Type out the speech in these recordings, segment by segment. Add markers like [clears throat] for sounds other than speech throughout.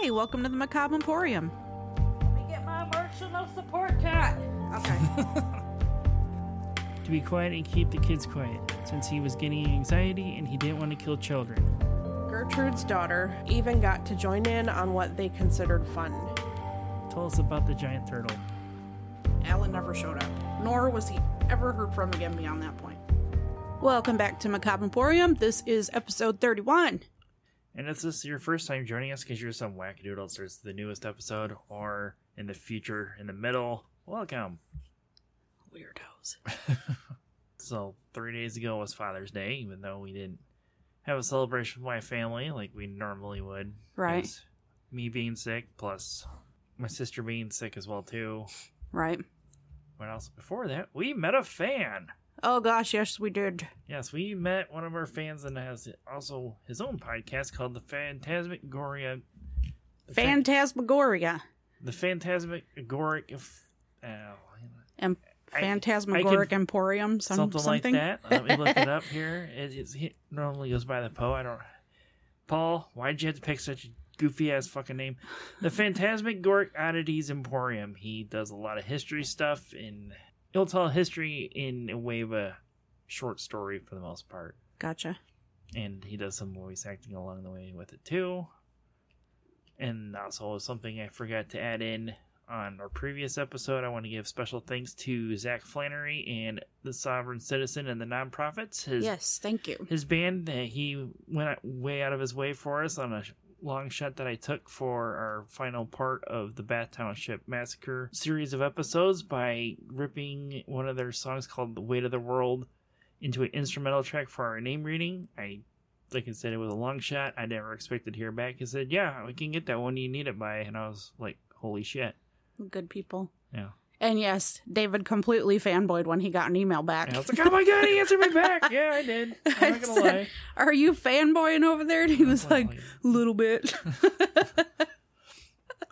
Hi, welcome to the Macabre Emporium. Let me get my emotional support cat. Okay. [laughs] to be quiet and keep the kids quiet, since he was getting anxiety and he didn't want to kill children. Gertrude's daughter even got to join in on what they considered fun. Tell us about the giant turtle. Alan never showed up, nor was he ever heard from again beyond that point. Welcome back to Macabre Emporium. This is episode 31. And if this is your first time joining us because you're some wackadoodle starts the newest episode or in the future in the middle, welcome. Weirdos. [laughs] [laughs] So three days ago was Father's Day, even though we didn't have a celebration with my family like we normally would. Right. 'cause Me being sick, plus my sister being sick as well too. Right. What else? Before that, we met a fan. Oh gosh, yes, we did. Yes, we met one of our fans and has also his own podcast called the Phantasmagoria. the Fan- Phantasmagoria. the Phantasmagoric. Uh, And I- Phantasmagoric I Emporium, some, something, something. like that. Let me look it up [laughs] here. It, it's, it normally goes by the Poe. I don't. Paul, why'd you have to pick such a goofy ass fucking name? The [laughs] Phantasmagoric Oddities Emporium. He does a lot of history stuff, and he'll tell history in a way of a short story for the most part. Gotcha. and he does some voice acting along the way with it too. And also something I forgot to add in on our previous episode, I want to give special thanks to Zach Flannery and the Sovereign Citizen and the nonprofits. His Yes, thank you. his band that he went way out of his way for us on a long shot that I took for our final part of the Bath Township Massacre series of episodes by ripping one of their songs called "The Weight of the World" into an instrumental track for our name reading. I like I said, it was a long shot. I never expected to hear back. He said, "Yeah, we can get that one you need it by," and I was like, "Holy shit!" Good people. Yeah. And yes, David completely fanboyed when he got an email back. And I was like, "Oh my god, he answered me back!" [laughs] Yeah, I did. [laughs] I'm I not gonna lie. Are you fanboying over there? And he was like, a little bit. [laughs]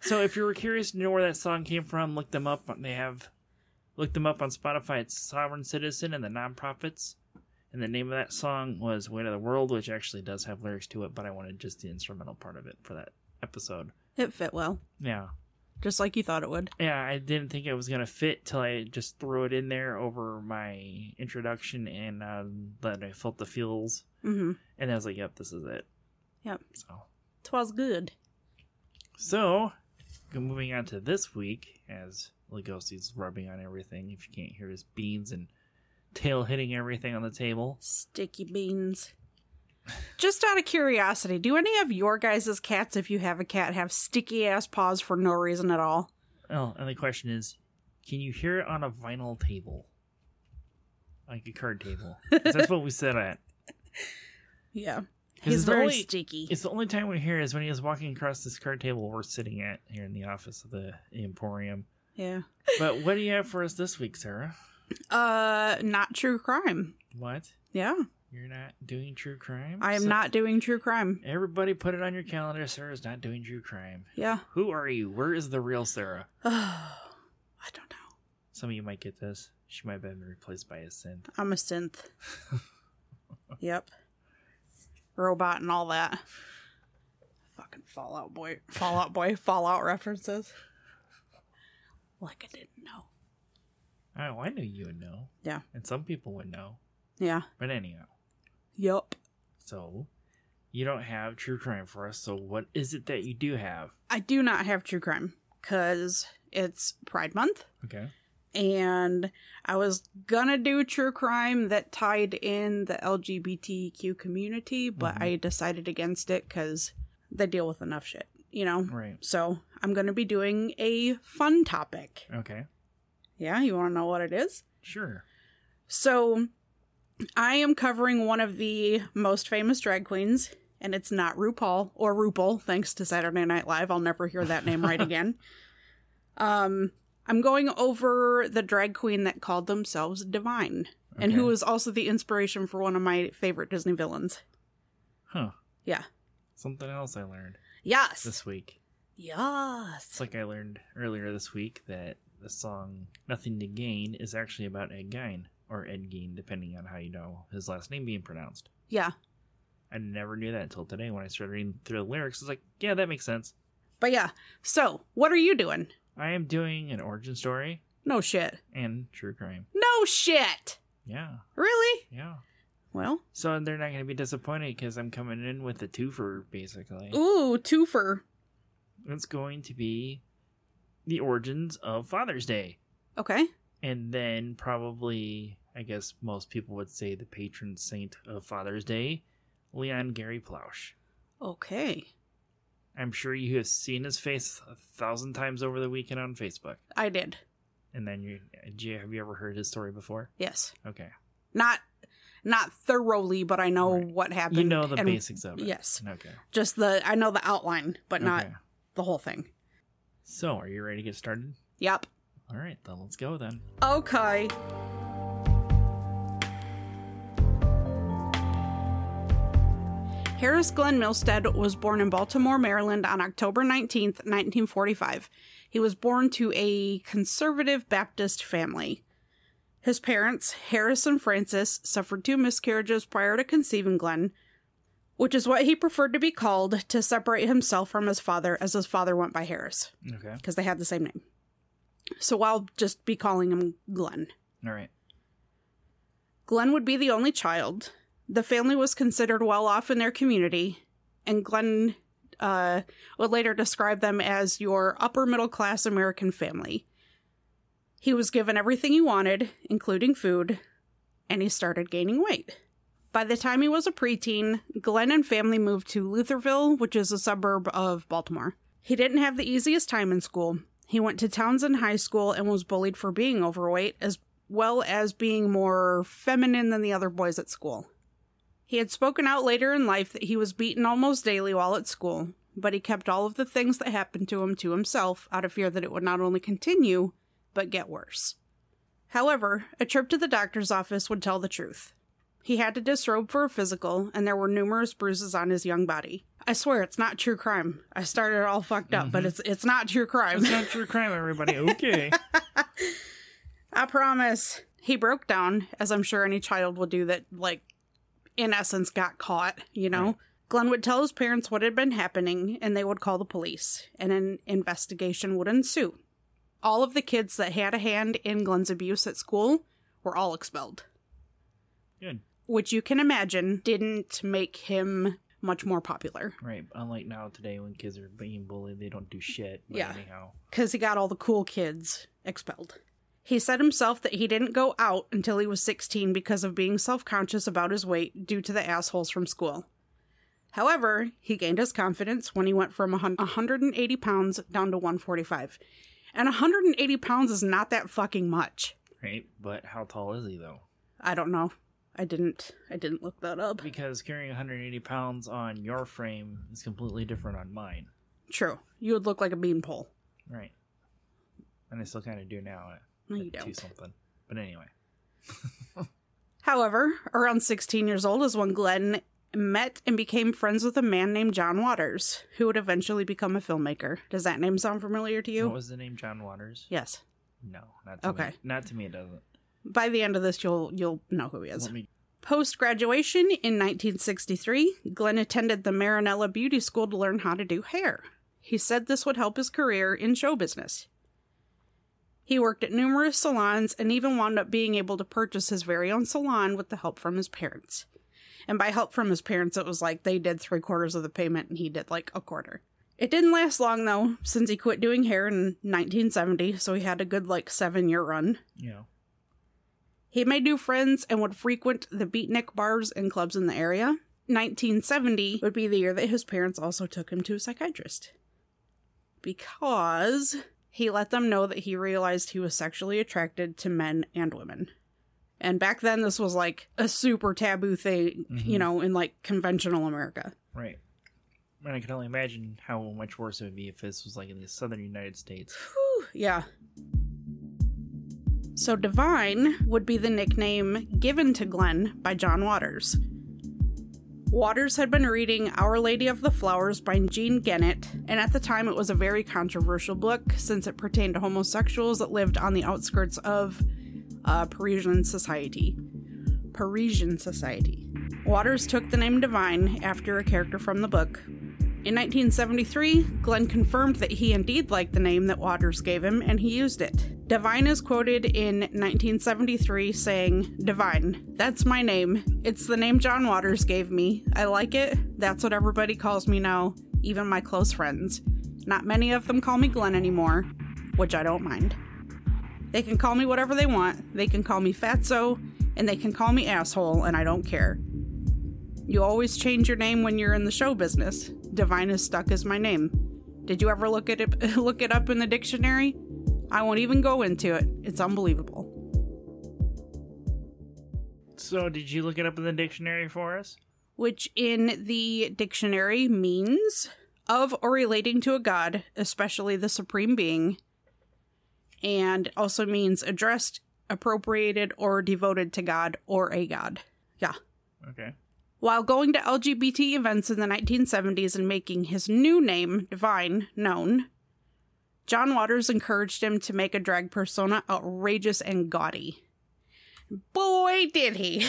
So if you were curious to know where that song came from, look them up. They have look them up on Spotify. It's Sovereign Citizen and the Nonprofits. And the name of that song was Weight of the World, which actually does have lyrics to it, but I wanted just the instrumental part of it for that episode. it fit well, Yeah. Just like you thought it would. Yeah, I didn't think it was gonna fit till I just threw it in there over my introduction and um, then I felt the feels Mm-hmm. and I was like, Yep, this is it. Yep. So Twas good. So, moving on to this week, as Legosi's rubbing on everything. If you can't hear his beans and tail hitting everything on the table. Sticky beans. Just out of curiosity, do any of your guys' cats, if you have a cat, have sticky ass paws for no reason at all? Oh, and the question is, can you hear it on a vinyl table, like a card table? that's what we said at. [laughs] Yeah, He's very only- sticky. It's the only time we hear is when he was walking across this card table we're sitting at here in the office of the Emporium. Yeah. But what do you have for us this week, Sarah? Uh, not true crime. What? Yeah. You're not doing true crime? I am So- not doing true crime. Everybody put it on your calendar. Sarah's not doing true crime. Yeah. Who are you? Where is the real Sarah? Oh, [sighs] I don't know. Some of you might get this. She might have been replaced by a synth. I'm a synth. [laughs] yep. Robot and all that. Fucking Fallout Boy. Fallout Boy. Fallout references. Like I didn't know. Oh, I knew you would know. Yeah. And some people would know. Yeah. But anyhow. So you don't have true crime for us. So what is it that you do have? I do not have true crime because it's Pride Month. Okay. and I was gonna do true crime that tied in the LGBTQ community, but Mhm. I decided against it because they deal with enough shit, you know? Right. So I'm gonna be doing a fun topic. Okay. Yeah, you wanna know what it is? Sure. So I am covering one of the most famous drag queens, and it's not RuPaul or RuPaul, thanks to Saturday Night Live. I'll never hear that name right again. [laughs] Um, I'm going over the drag queen that called themselves Divine, and who was also the inspiration for one of my favorite Disney villains. Huh. Yeah. Something else I learned Yes. this week. Yes. It's like I learned earlier this week that the song Nothing to Gein is actually about Ed Gein, or Ed Gein, depending on how you know his last name being pronounced. Yeah. I never knew that until today when I started reading through the lyrics. It's like, yeah, that makes sense. But yeah, so what are you doing? I am doing an origin story No shit. and true crime. No shit. Yeah, Really? yeah. Well, So they're not going to be disappointed because I'm coming in with a twofer, basically. ooh, twofer. It's going to be the origins of Father's Day. Okay. And then probably, I guess most people would say the patron saint of Father's Day, Leon Gary Plauche. Okay. I'm sure you have seen his face a thousand times over the weekend on Facebook. I did. And then you, you have you ever heard his story before? Yes. Okay, Not not thoroughly, but I know Right. what happened. you know the and basics of it. yes. Okay. Just the I know the outline, but not Okay. the whole thing. So, are you ready to get started? Yep. All right, then let's go then. Okay. Harris Glenn Milstead was born in Baltimore, Maryland on October 19th, 1945. He was born to a conservative Baptist family. His parents, Harris and Frances, suffered two miscarriages prior to conceiving Glenn, which is what he preferred to be called to separate himself from his father, as his father went by Harris, Okay. because they had the same name. So I'll just be calling him Glenn. All right. Glenn would be the only child. The family was considered well off in their community, and Glenn uh, would later describe them as your upper middle class American family. He was given everything he wanted, including food, and he started gaining weight. By the time he was a preteen, Glenn and family moved to Lutherville, which is a suburb of Baltimore. He didn't have the easiest time in school. He went to Townsend High School and was bullied for being overweight, as well as being more feminine than the other boys at school. He had spoken out later in life that he was beaten almost daily while at school, but he kept all of the things that happened to him to himself out of fear that it would not only continue, but get worse. However, a trip to the doctor's office would tell the truth. He had to disrobe for a physical, and there were numerous bruises on his young body. I swear it's not true crime. I started all fucked up, but mm-hmm. it's it's not true crime. It's not true crime, everybody. [laughs] Okay. I promise. He broke down, as I'm sure any child will do that, like, in essence, got caught, you know? Right. Glenn would tell his parents what had been happening, and they would call the police, and an investigation would ensue. All of the kids that had a hand in Glenn's abuse at school were all expelled, Good. Which you can imagine didn't make him much more popular. Right. Unlike now today when kids are being bullied, they don't do shit. But Yeah. anyhow. because he got all the cool kids expelled. He said himself that he didn't go out until he was 16 because of being self conscious about his weight due to the assholes from school. However, he gained his confidence when he went from a 180 pounds down to 145. And 180 pounds is not that fucking much. Right. But how tall is he though? I don't know. I didn't. I didn't look that up. Because carrying 180 pounds on your frame is completely different on mine. True. You would look like a beanpole. Right. And I still kind of do now. At, No, you don't. something. But anyway. [laughs] However, around 16 years old is when Glenn met and became friends with a man named John Waters, who would eventually become a filmmaker. Does that name sound familiar to you? What was the name? John Waters? yes. No, not to Okay. me. Not to me. It doesn't. By the end of this, you'll you'll know who he is. Let me. Post graduation in 1963, Glenn attended the Marinello Beauty School to learn how to do hair. He said this would help his career in show business. He worked at numerous salons and even wound up being able to purchase his very own salon with the help from his parents. And by help from his parents, it was like they did three quarters of the payment and he did like a quarter. It didn't last long though, since he quit doing hair in 1970, so he had a good like seven year run. Know. He made new friends and would frequent the beatnik bars and clubs in the area. 1970 would be the year that his parents also took him to a psychiatrist. Because he let them know that he realized he was sexually attracted to men and women. And back then, this was like a super taboo thing, you Mhm. know, in like conventional America. Right. And I can only imagine how much worse it would be if this was like in the southern United States. Whew, yeah. So Divine would be the nickname given to Glenn by John Waters. Waters had been reading Our Lady of the Flowers by Jean Genet, and at the time it was a very controversial book since it pertained to homosexuals that lived on the outskirts of uh, Parisian society. Parisian society. Waters took the name Divine after a character from the book, In 1973, Glenn confirmed that he indeed liked the name that Waters gave him and he used it. Divine is quoted in 1973 saying, Divine, that's my name. It's the name John Waters gave me. I like it. That's what everybody calls me now, even my close friends. Not many of them call me Glenn anymore, which I don't mind. They can call me whatever they want. They can call me fatso, and they can call me asshole, and I don't care. You always change your name when you're in the show business. Divine is stuck as my name. Did you ever look at it [laughs] look it up in the dictionary? I won't even go into it. It's unbelievable. So, did you look it up in the dictionary for us? Which in the dictionary means of or relating to a god, especially the supreme being, and also means addressed, appropriated, or devoted to God or a god. Yeah. Okay. While going to LGBT events in the 1970s and making his new name, Divine, known, John Waters encouraged him to make a drag persona outrageous and gaudy. Boy, did he!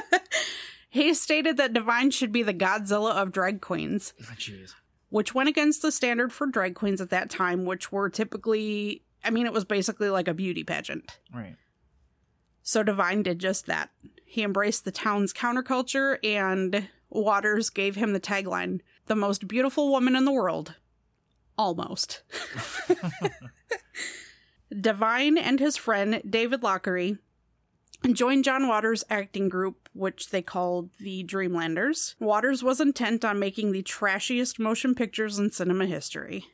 [laughs] he stated that Divine should be the Godzilla of drag queens, Oh, Jeez. which went against the standard for drag queens at that time, which were typically, I mean, it was basically like a beauty pageant. Right. So Divine did just that. He embraced the town's counterculture, and Waters gave him the tagline The most beautiful woman in the world. Almost. [laughs] Divine and his friend David Lochary joined John Waters' acting group, which they called the Dreamlanders. Waters was intent on making the trashiest motion pictures in cinema history.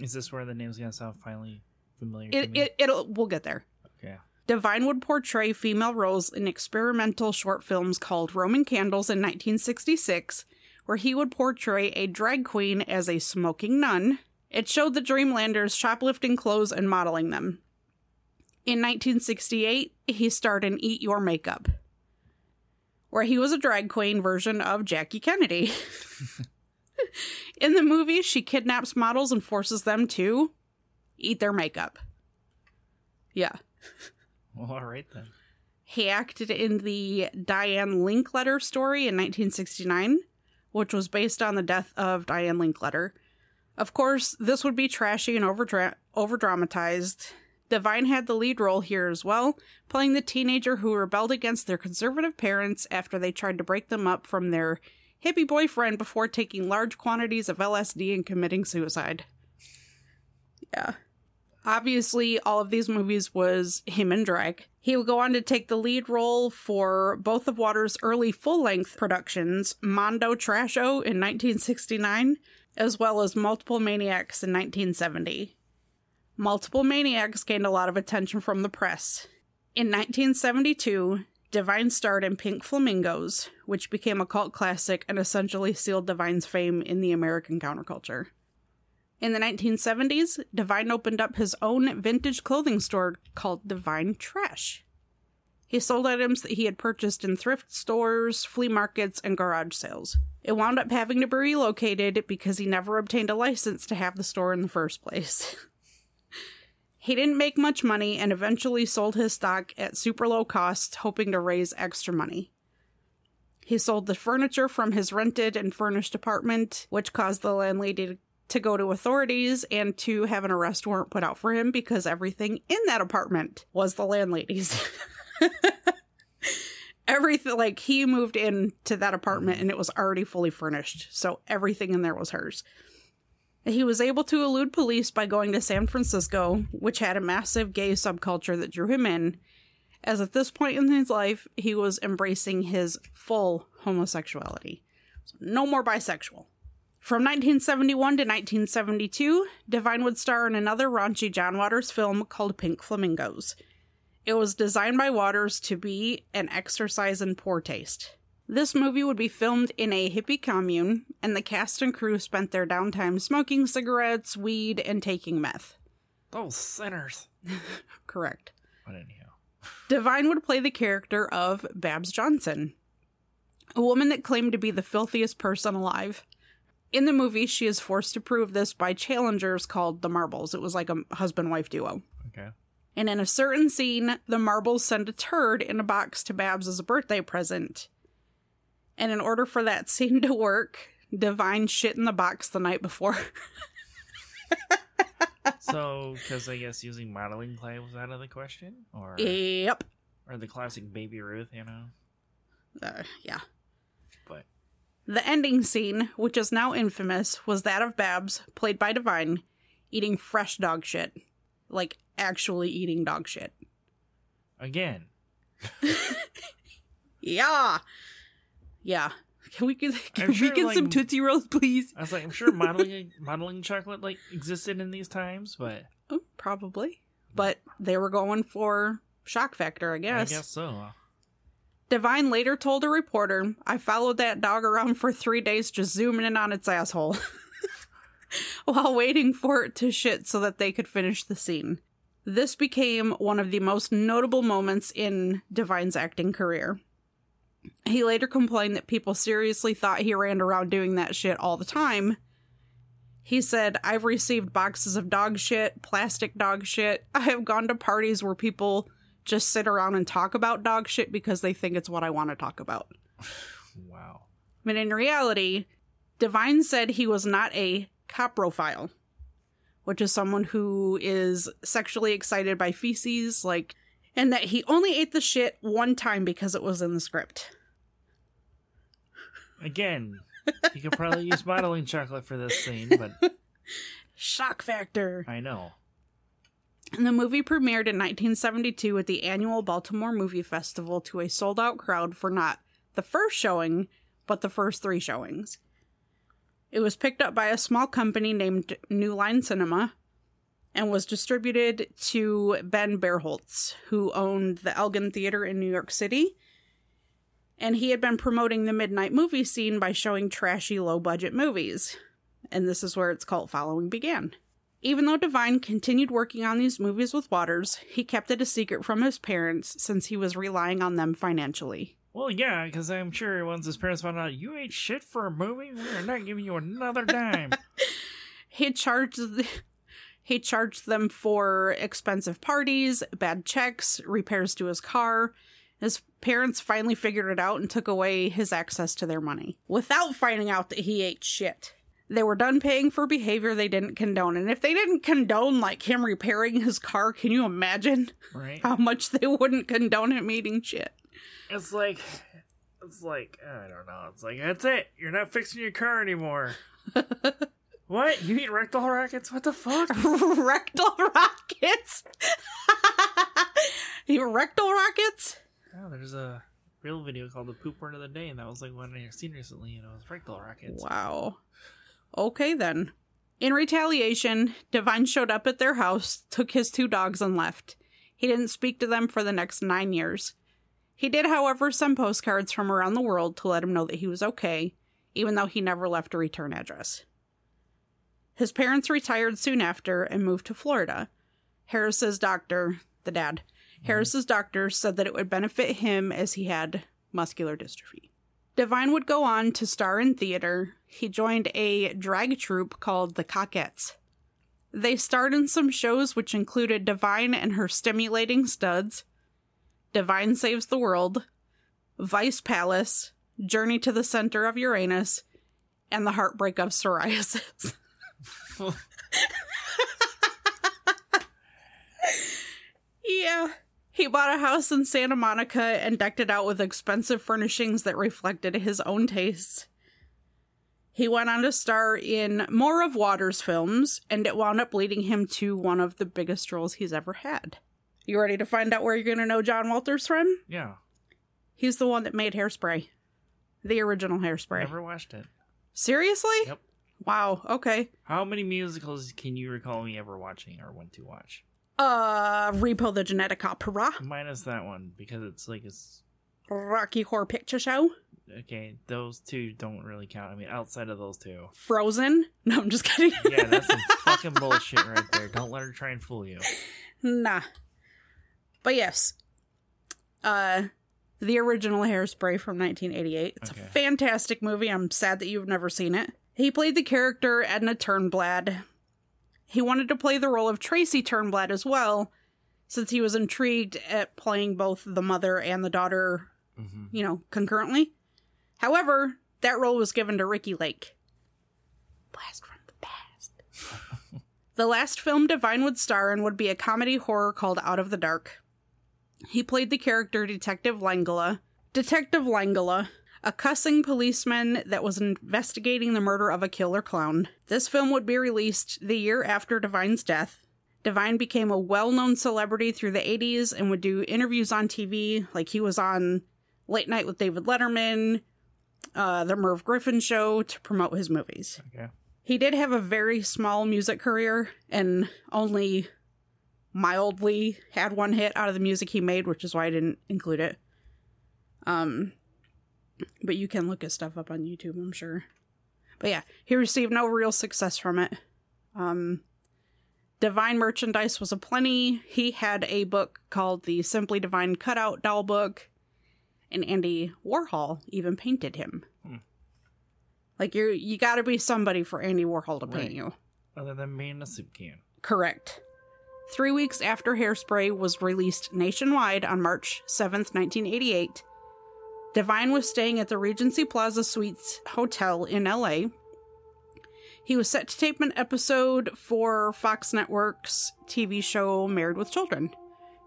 Is this where the name's gonna sound finally familiar to It, me? it, it'll, we'll get there. Okay. Divine would portray female roles in experimental short films called Roman Candles in 1966, where he would portray a drag queen as a smoking nun. It showed the Dreamlanders shoplifting clothes and modeling them. In 1968, he starred in Eat Your Makeup, where he was a drag queen version of Jackie Kennedy. in the movie, she kidnaps models and forces them to eat their makeup. Yeah. Well, all right then. He acted in the Diane Linkletter story in 1969, which was based on the death of Diane Linkletter. Of course, this would be trashy and overdra- overdramatized. Divine had the lead role here as well, playing the teenager who rebelled against their conservative parents after they tried to break them up from their hippie boyfriend before taking large quantities of LSD and committing suicide. Yeah. Obviously, all of these movies was him and drag. He would go on to take the lead role for both of Waters' early full length productions, Mondo Trasho in 1969, as well as Multiple Maniacs in 1970. Multiple Maniacs gained a lot of attention from the press. In 1972, Divine starred in Pink Flamingos, which became a cult classic and essentially sealed Divine's fame in the American counterculture. In the 1970s, Divine opened up his own vintage clothing store called Divine Trash. He sold items that he had purchased in thrift stores, flea markets, and garage sales. It wound up having to be relocated because he never obtained a license to have the store in the first place. [laughs] he didn't make much money and eventually sold his stock at super low cost, hoping to raise extra money. He sold the furniture from his rented and furnished apartment, which caused the landlady to go to authorities and to have an arrest warrant put out for him because everything in that apartment was the landlady's. [laughs] everything like he moved into that apartment and it was already fully furnished, so everything in there was hers. He was able to elude police by going to San Francisco, which had a massive gay subculture that drew him in, as at this point in his life, he was embracing his full homosexuality. So no more bisexual. From 1971 to 1972, Divine would star in another raunchy John Waters film called Pink Flamingos. It was designed by Waters to be an exercise in poor taste. This movie would be filmed in a hippie commune, and the cast and crew spent their downtime smoking cigarettes, weed, and taking meth. Those sinners. [laughs] Correct. But anyhow. Divine would play the character of Babs Johnson, a woman that claimed to be the filthiest person alive. In the movie, she is forced to prove this by challengers called the Marbles. It was like a husband wife duo. Okay. And in a certain scene, the Marbles send a turd in a box to Babs as a birthday present. And in order for that [laughs] scene to work, Divine shit in the box the night before. [laughs] So, because I guess using modeling clay was out of the question, or yep. or the classic Baby Ruth, you know. Uh, yeah. But The ending scene, which is now infamous, was that of Babs, played by Divine, eating fresh dog shit. Like, actually eating dog shit. again, [laughs] Yeah. Yeah. Can we get, can I'm we sure, get some like- Tootsie Rolls, please? I was like, I'm sure [laughs] modeling modeling chocolate like existed in these times, but Oh, probably. But they were going for shock factor, I guess. I guess so. Divine later told a reporter, I followed that dog around for three days just zooming in on its asshole [laughs] while waiting for it to shit so that they could finish the scene. This became one of the most notable moments in Divine's acting career. He later complained that people seriously thought he ran around doing that shit all the time. He said, I've received boxes of dog shit, plastic dog shit. I have gone to parties where people just sit around and talk about dog shit because they think it's what I want to talk about. [sighs] Wow. But in reality, Divine said he was not a coprophile, which is someone who is sexually excited by feces, like, and that he only ate the shit one time because it was in the script. Again, you could probably use [laughs] modeling chocolate for this scene, but Shock factor. I know. And the movie premiered in 1972 at the annual Baltimore Movie Festival to a sold out crowd for not the first showing, but the first three showings. It was picked up by a small company named New Line Cinema and was distributed to Ben Barenholtz, who owned the Elgin Theater in New York City. And he had been promoting the midnight movie scene by showing trashy, low budget movies. And this is where its cult following began. Even though Divine continued working on these movies with Waters, he kept it a secret from his parents since he was relying on them financially. Well, yeah, because I'm sure once his parents found out you ate shit for a movie, we're not giving you another dime. [laughs] He charged the, he charged them for expensive parties, bad checks, repairs to his car. His parents finally figured it out and took away his access to their money without finding out that he ate shit. They were done paying for behavior they didn't condone. And if they didn't condone like him repairing his car, can you imagine right? how much they wouldn't condone him eating shit? It's like, it's like I don't know. It's like that's it. You're not fixing your car anymore. [laughs] what? You eat rectal rockets? What the fuck? [laughs] rectal rockets. [laughs] you rectal rockets? Oh, there's a real video called "The Poop Word of the Day," and that was like one I've seen recently, and it was rectal rockets. Wow. Okay then. In retaliation, Divine showed up at their house, took his two dogs, and left. He didn't speak to them for the next nine years. He did, however, send postcards from around the world to let him know that he was okay, even though he never left a return address. His parents retired soon after and moved to Florida. Harris's doctor, the dad, Harris's doctor said that it would benefit him as he had muscular dystrophy. Divine would go on to star in theater. He joined a drag troupe called the Coquettes. They starred in some shows which included Divine and her stimulating studs, Divine Saves the World, Vice Palace, Journey to the Center of Uranus, and The Heartbreak of Psoriasis. [laughs] [laughs] yeah. He bought a house in Santa Monica and decked it out with expensive furnishings that reflected his own tastes. He went on to star in more of Waters' films, and it wound up leading him to one of the biggest roles he's ever had. You ready to find out where you're going to know John Waters from? Yeah, He's the one that made Hairspray. The original Hairspray. never watched it. Seriously? Yep. Wow, okay. How many musicals can you recall me ever watching or went to watch? Uh, Repo the Genetic Opera, Minus that one because it's like it's Rocky Horror Picture Show, okay. Those two don't really count. I mean, outside of those two, Frozen. [laughs] No, I'm just kidding. yeah, that's some [laughs] fucking bullshit right there. Don't let her try and fool you. Nah. But yes. Uh the original Hairspray from 1988. It's Okay. a fantastic movie. I'm sad that you've never seen it. He played the character Edna Turnblad. He wanted to play the role of Tracy Turnblad as well, since he was intrigued at playing both the mother and the daughter, mm-hmm. you know, concurrently. However, that role was given to Ricki Lake. Blast from the past. [laughs] the last film Divine would star in would be a comedy horror called Out of the Dark. He played the character Detective Langella. Detective Langella a cussing policeman that was investigating the murder of a killer clown. This film would be released the year after Divine's death. Divine became a well known celebrity through the 80s and would do interviews on TV, like he was on Late Night with David Letterman, uh, The Merv Griffin Show, to promote his movies. Okay. He did have a very small music career and only mildly had one hit out of the music he made, which is why I didn't include it. Um, but you can look his stuff up on YouTube, I'm sure. But yeah, he received no real success from it. Um, Divine merchandise was aplenty. He had a book called the Simply Divine Cutout Doll Book, and Andy Warhol even painted him. Hmm. Like you, you got to be somebody for Andy Warhol to paint Right. you. Other than being a soup can. Correct. Three weeks after Hairspray was released nationwide on March 7th, 1988, Divine was staying at the Regency Plaza Suites Hotel in LA. He was set to tape an episode for Fox Network's TV show Married with Children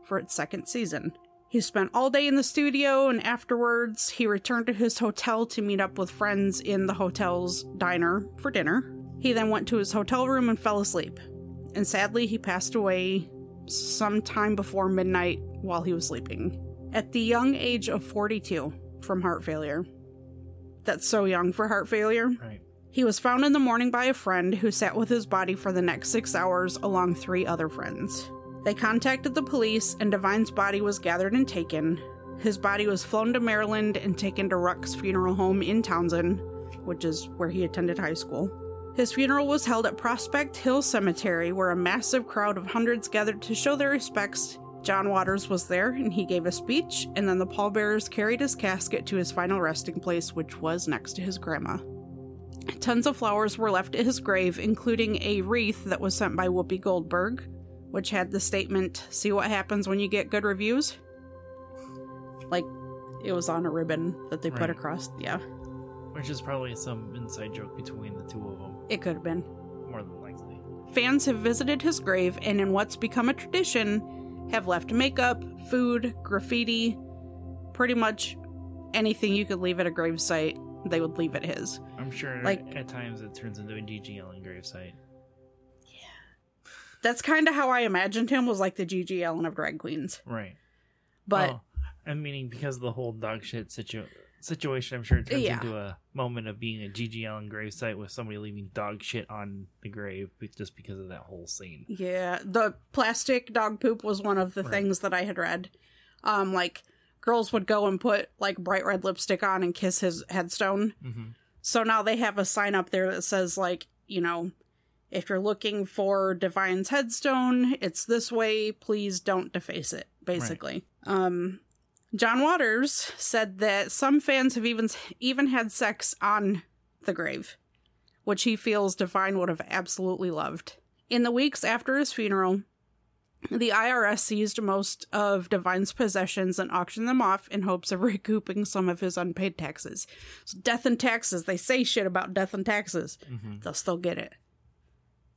for its second season. He spent all day in the studio, and afterwards, he returned to his hotel to meet up with friends in the hotel's diner for dinner. He then went to his hotel room and fell asleep and sadly, he passed away sometime before midnight while he was sleeping at the young age of 42 from heart failure. That's so young for heart failure. Right. He was found in the morning by a friend who sat with his body for the next six hours along three other friends. They contacted the police, and Divine's body was gathered and taken. His body was flown to Maryland and taken to Ruck's funeral home in Townsend, which is where he attended high school. His funeral was held at Prospect Hill Cemetery, where a massive crowd of hundreds gathered to show their respects. John Waters was there, and he gave a speech, and then the pallbearers carried his casket to his final resting place, which was next to his grandma. Tons of flowers were left at his grave, including a wreath that was sent by Whoopi Goldberg, which had the statement, See what happens when you get good reviews? Like, it was on a ribbon that they put Right. across. Yeah, Which is probably some inside joke between the two of them, it could have been. more than likely. Fans have visited his grave and, in what's become a tradition, have left makeup, food, graffiti, pretty much anything you could leave at a gravesite, they would leave at his. I'm sure Like- at times it turns into a G.G. Allin gravesite. Yeah. That's kind of how I imagined him was like the G.G. Allin of drag queens. Right. But Oh, I'm meaning because of the whole dog shit situ- situation, I'm sure it turns Yeah. into a moment of being a G.G. Allin gravesite with somebody leaving dog shit on the grave just because of that whole scene. yeah, the plastic dog poop was one of the Right. things that I had read. Um, like girls would go and put like bright red lipstick on and kiss his headstone. hmm So now they have a sign up there that says, like, you know, if you're looking for Divine's headstone, it's this way. Please don't deface it, basically. Um, John Waters said that some fans have even even had sex on the grave, which he feels Divine would have absolutely loved. In the weeks after his funeral, the IRS seized most of Divine's possessions and auctioned them off in hopes of [laughs] recouping some of his unpaid taxes. So death and taxes, they say shit about death and taxes. hmm They'll still get it.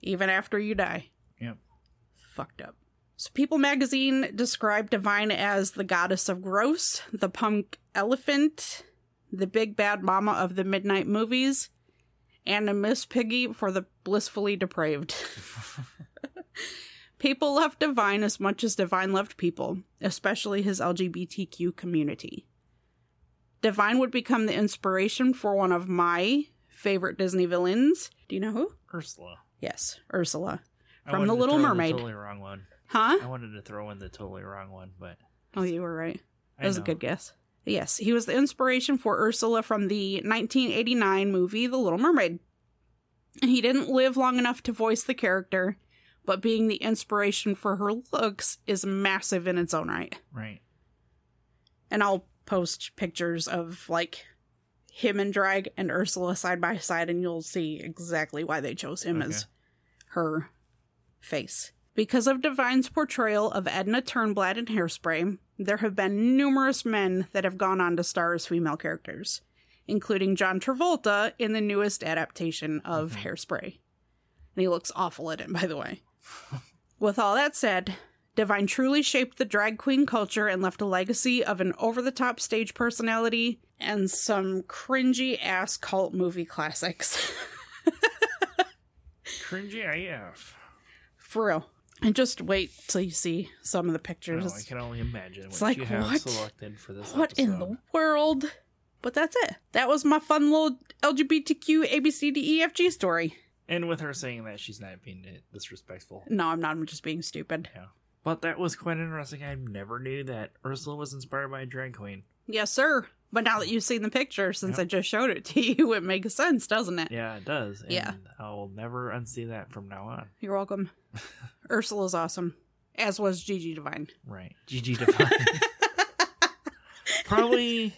Even after you die. Yep. Fucked up. So People magazine described Divine as the goddess of gross, the punk elephant, the big bad mama of the midnight movies, and a Miss Piggy for the blissfully depraved. [laughs] People loved Divine as much as Divine loved people, especially his LGBTQ community. Divine would become the inspiration for one of my favorite Disney villains. Do you know who? Ursula. Yes, Ursula. From The Little Mermaid. totally wrong one. Huh? I wanted to throw in the totally wrong one, but Oh, you were right. I That was a good guess. Yes, he was the inspiration for Ursula from the 1989 movie The Little Mermaid. He didn't live long enough to voice the character, but being the inspiration for her looks is massive in its own right. Right. And I'll post pictures of like him in drag and Ursula side by side, and you'll see exactly why they chose him as her face. Because of Divine's portrayal of Edna Turnblad in Hairspray, there have been numerous men that have gone on to star as female characters, including John Travolta in the newest adaptation of Mhm. Hairspray. And he looks awful at it, by the way. [laughs] With all that said, Divine truly shaped the drag queen culture and left a legacy of an over the top stage personality and some cringy ass cult movie classics. [laughs] Cringy AF. For real. And just wait till you see some of the Oh, pictures. I can only imagine It's what like, you have what? selected for this what in the world? But that's it. That was my fun little LGBTQ ABCDEFG story. And with her saying that, she's not being disrespectful. No, I'm not. I'm just being stupid. Yeah. But that was quite interesting. I never knew that Ursula was inspired by a drag queen. Yes, sir. But now that you've seen the picture, since Yep. I just showed it to you, [laughs] it makes sense, doesn't it? Yeah, it does. And Yeah. I'll never unsee that from now on. You're welcome. [laughs] Ursula's awesome, as was Gigi Divine. Right. Gigi Divine. [laughs] probably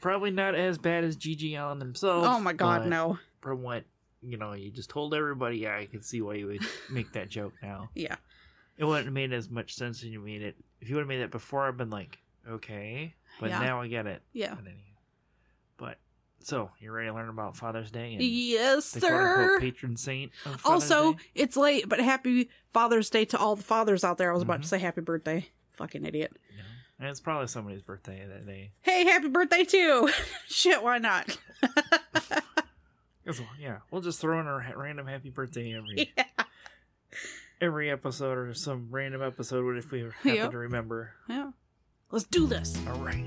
probably not as bad as Gigi Allin himself. Oh my god, no. From what you know, you just told everybody, yeah, I can see why you would make that joke now. Yeah. It wouldn't have made as much sense when you made it. If you would have made that before, I've been like, okay. But Yeah. now I get it. Yeah. But, but so you're ready to learn about Father's Day and Yes, the sir. patron saint of Father's Also, Day? it's late, but happy Father's Day to all the fathers out there. I was about to mm-hmm. say happy birthday. Fucking idiot. Yeah. And it's probably somebody's birthday that day. Hey, happy birthday too. [laughs] Shit, why not? yeah, we'll just throw in a ra- random happy birthday every [laughs] every episode or some random episode if we happen Yep. to remember. Yeah. Let's do this. All right.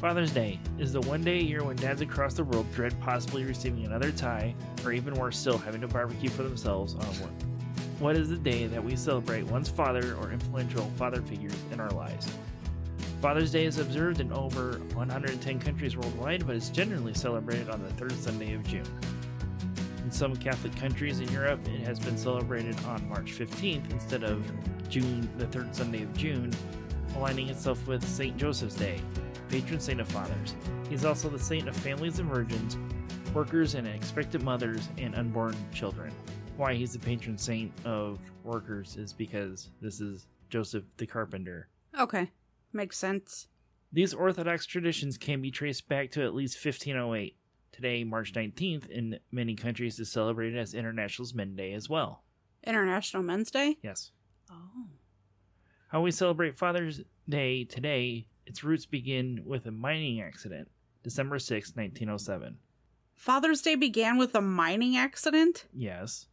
Father's Day is the one day a year when dads across the world dread possibly receiving another tie, or even worse still, having to barbecue for themselves on work. What is the day that we celebrate one's father or influential father figures in our lives? Father's Day is observed in over 110 countries worldwide, but is generally celebrated on the third Sunday of June. In some Catholic countries in Europe, it has been celebrated on March 15th instead of June, the third Sunday of June, aligning itself with St. Joseph's Day, patron saint of fathers. He is also the saint of families and virgins, workers and expectant mothers, and unborn children. Why he's the patron saint of workers is because this is Joseph the carpenter. Okay. Makes sense. These Orthodox traditions can be traced back to at least 1508. Today, March mm-hmm. 19th, in many countries is celebrated as International Men's Day as well. International Men's Day? Yes. Oh. How we celebrate Father's Day today, its roots begin with a mining accident, December 6, 1907. Father's Day began with a mining accident? Yes.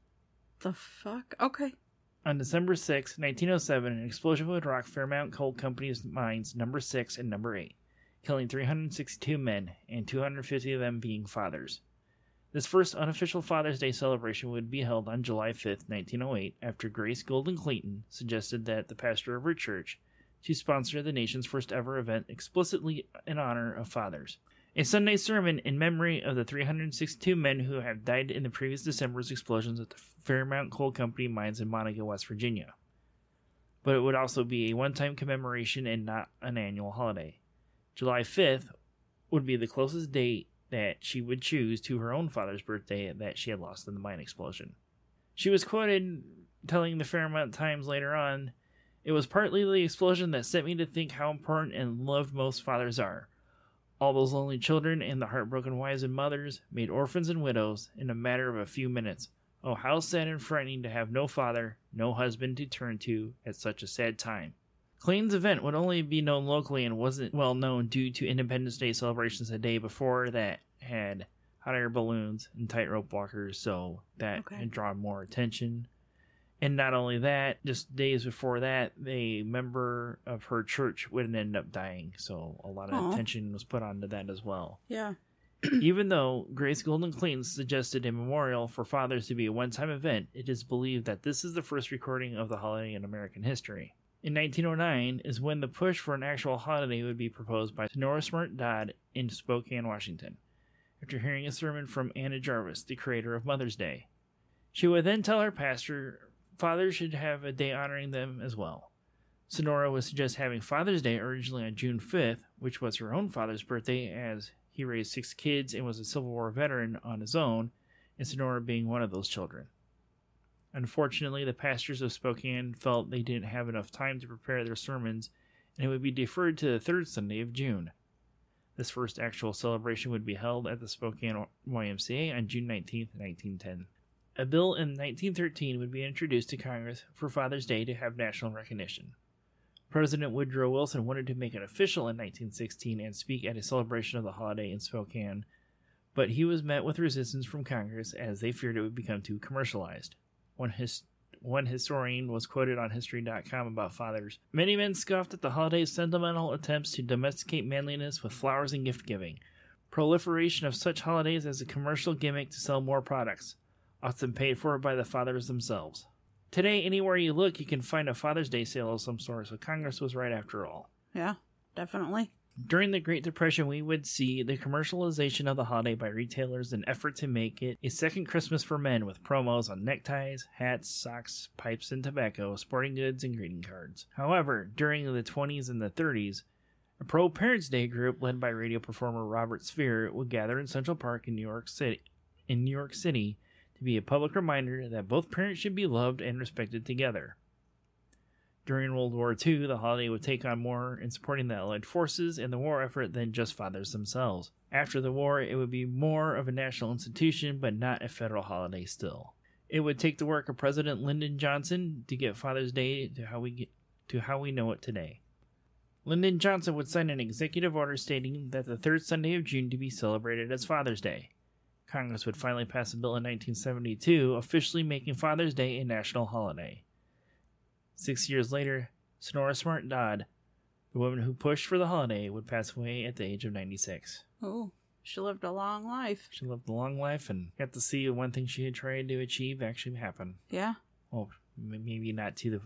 The fuck? Okay. On December 6, 1907, an explosion would rock Fairmont Coal Company's mines number 6 and number 8, killing 362 men, and 250 of them being fathers. This first unofficial Father's Day celebration would be held on July 5, 1908, after Grace Golden Clayton suggested that the pastor of her church to sponsor the nation's first ever event explicitly in honor of fathers. A Sunday sermon in memory of the 362 men who have died in the previous December's explosions at the Fairmont Coal Company mines in Monongah, West Virginia. But it would also be a one time commemoration and not an annual holiday. July 5th would be the closest date that she would choose to her own father's birthday that she had lost in the mine explosion. She was quoted telling the Fairmont Times later on, It was partly the explosion that set me to think how important and loved most fathers are. All those lonely children and the heartbroken wives and mothers, made orphans and widows, in a matter of a few minutes. Oh, how sad and frightening to have no father, no husband to turn to at such a sad time. Clayton's event would only be known locally and wasn't well known due to Independence Day celebrations the day before that had hot air balloons and tightrope walkers, so that Okay. had drawn more attention. And not only that, just days before that, a member of her church would end up dying, so a lot of Aw. attention was put onto that as well. Yeah. [clears throat] Even though Grace Golden Clayton suggested a memorial for fathers to be a one time event, it is believed that this is the first recording of the holiday in American history. In 1909 is when the push for an actual holiday would be proposed by Nora Smart Dodd in Spokane, Washington, after hearing a sermon from Anna Jarvis, the creator of Mother's Day. She would then tell her pastor fathers should have a day honoring them as well. Sonora would suggest having Father's Day originally on June 5th, which was her own father's birthday, as he raised six kids and was a Civil War veteran on his own, and Sonora being one of those children. Unfortunately, the pastors of Spokane felt they didn't have enough time to prepare their sermons, and it would be deferred to the third Sunday of June. This first actual celebration would be held at the Spokane YMCA on June 19, 1910. A bill in 1913 would be introduced to Congress for Father's Day to have national recognition. President Woodrow Wilson wanted to make it official in 1916 and speak at a celebration of the holiday in Spokane, but he was met with resistance from Congress as they feared it would become too commercialized. One, his, one historian was quoted on History.com about fathers. Many men scoffed at the holiday's sentimental attempts to domesticate manliness with flowers and gift giving. Proliferation of such holidays as a commercial gimmick to sell more products, often paid for by the fathers themselves. Today, anywhere you look, you can find a Father's Day sale of some sort, so Congress was right after all. Yeah, definitely. During the Great Depression, we would see the commercialization of the holiday by retailers in effort to make it a second Christmas for men with promos on neckties, hats, socks, pipes, and tobacco, sporting goods, and greeting cards. However, during the 20s and the 30s, a pro Parents' Day group led by radio performer Robert Spere would gather in Central Park in New York City, in New York City to be a public reminder that both parents should be loved and respected together. During World War II, the holiday would take on more in supporting the Allied forces and the war effort than just fathers themselves. After the war, it would be more of a national institution, but not a federal holiday still. It would take the work of President Lyndon Johnson to get Father's Day to how we get to how we know it today. Lyndon Johnson would sign an executive order stating that the third Sunday of June to be celebrated as Father's Day. Congress would finally pass a bill in 1972, officially making Father's Day a national holiday. Six years later, Sonora Smart Dodd. the woman who pushed for the holiday, would pass away at the age of 96. Oh, she lived a long life. She lived a long life and got to see one thing she had tried to achieve actually happen. Yeah. Well, maybe not to the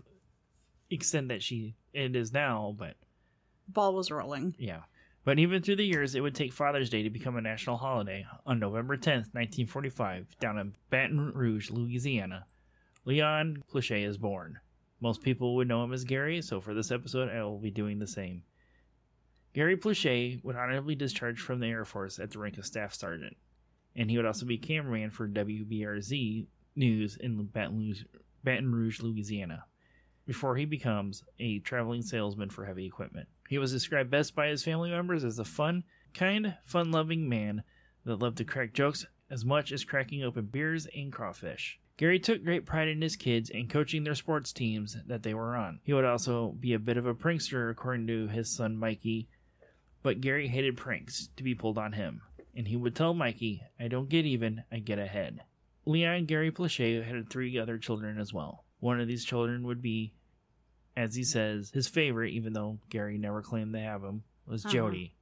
extent that she it is now, but Ball was rolling. yeah. But even through the years, it would take Father's Day to become a national holiday. On November 10th, 1945, down in Baton Rouge, Louisiana, Leon Plauche is born. Most people would know him as Gary, so for this episode, I will be doing the same. Gary Plauche would honorably discharge from the Air Force at the rank of Staff Sergeant, and he would also be cameraman for WBRZ News in Baton Rouge, Louisiana, before he becomes a traveling salesman for heavy equipment. He was described best by his family members as a fun, kind, fun loving man that loved to crack jokes as much as cracking open beers and crawfish. Gary took great pride in his kids and coaching their sports teams that they were on. He would also be a bit of a prankster, according to his son Mikey, but Gary hated pranks to be pulled on him, and he would tell Mikey, I don't get even, I get ahead. Leon Gary Plauche had three other children as well. One of these children would be, as he says, his favorite, even though Gary never claimed to have him, was Uh-huh. Jody.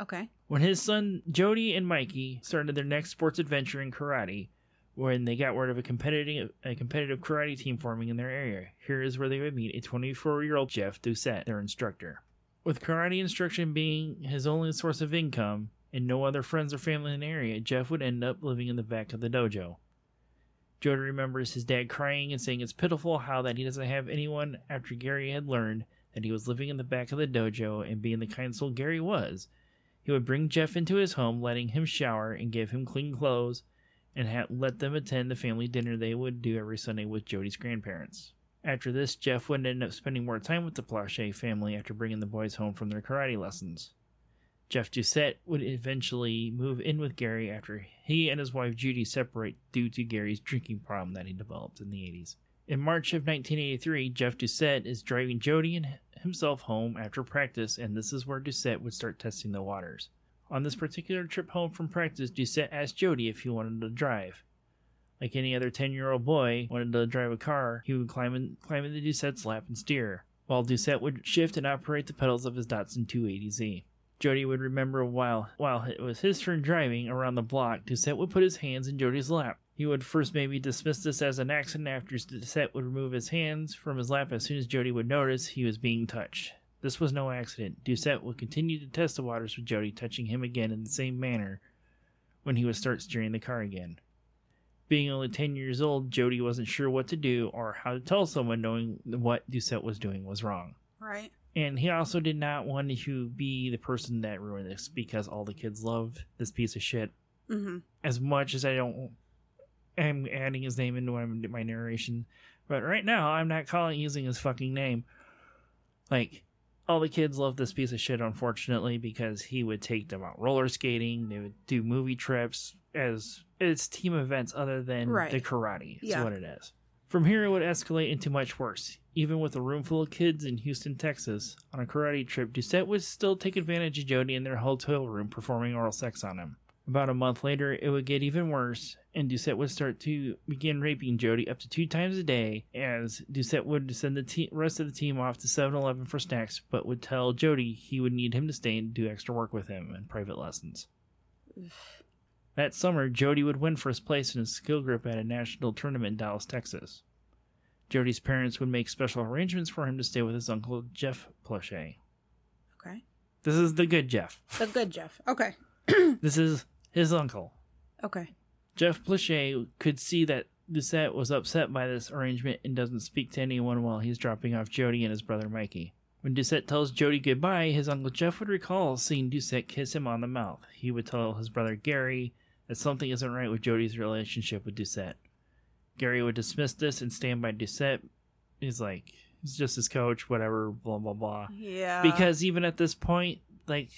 Okay. When his son Jody and Mikey started their next sports adventure in karate, when they got word of a competitive a competitive karate team forming in their area, here is where they would meet a 24 year old Jeff Doucet, their instructor. With karate instruction being his only source of income and no other friends or family in the area, Jeff would end up living in the back of the dojo. Jody remembers his dad crying and saying it's pitiful how that he doesn't have anyone after Gary had learned that he was living in the back of the dojo and being the kind soul Gary was. He would bring Jeff into his home, letting him shower and give him clean clothes, and ha- let them attend the family dinner they would do every Sunday with Jody's grandparents. After this, Jeff would end up spending more time with the Plauche family after bringing the boys home from their karate lessons. Jeff Doucet would eventually move in with Gary after he and his wife Judy separate due to Gary's drinking problem that he developed in the 80s. In March of 1983, Jeff Doucet is driving Jody and himself home after practice, and this is where Doucet would start testing the waters. On this particular trip home from practice, Doucet asked Jody if he wanted to drive. Like any other 10 year old boy wanted to drive a car, he would climb, in, climb into Doucet's lap and steer, while Doucet would shift and operate the pedals of his Datsun 280Z. Jody would remember while while it was his turn driving around the block, Doucet would put his hands in Jody's lap. He would first maybe dismiss this as an accident after Doucet would remove his hands from his lap as soon as Jody would notice he was being touched. This was no accident. Doucet would continue to test the waters with Jody, touching him again in the same manner when he would start steering the car again. Being only 10 years old, Jody wasn't sure what to do or how to tell someone knowing what Doucet was doing was wrong. Right. And he also did not want to be the person that ruined this because all the kids loved this piece of shit. Mm-hmm. As much as I don't I'm adding his name into my, my narration, but right now I'm not calling using his fucking name. Like, All the kids loved this piece of shit, unfortunately, because he would take them out roller skating. They would do movie trips as it's team events other than Right. the karate. Is Yeah. what it is. From here, it would escalate into much worse. Even with a room full of kids in Houston, Texas, on a karate trip, Doucet would still take advantage of Jody in their hotel room, performing oral sex on him. About a month later, it would get even worse, and Doucet would start to begin raping Jody up to two times a day, as Doucet would send the te- rest of the team off to 7 Eleven for snacks, but would tell Jody he would need him to stay and do extra work with him and private lessons. [sighs] That summer, Jody would win first place in his skill group at a national tournament in Dallas, Texas. Jody's parents would make special arrangements for him to stay with his uncle Jeff Plauche. Okay. This is the good Jeff. The good Jeff. Okay. This is his uncle. Okay. Jeff Plauche could see that Doucet was upset by this arrangement and doesn't speak to anyone while he's dropping off Jody and his brother Mikey. When Doucet tells Jody goodbye, his uncle Jeff would recall seeing Doucet kiss him on the mouth. He would tell his brother Gary that something isn't right with Jody's relationship with Doucet. Gary would dismiss this and stand by Doucet. He's like, he's just his coach, whatever, blah, blah, blah. Yeah. because even at this point, like,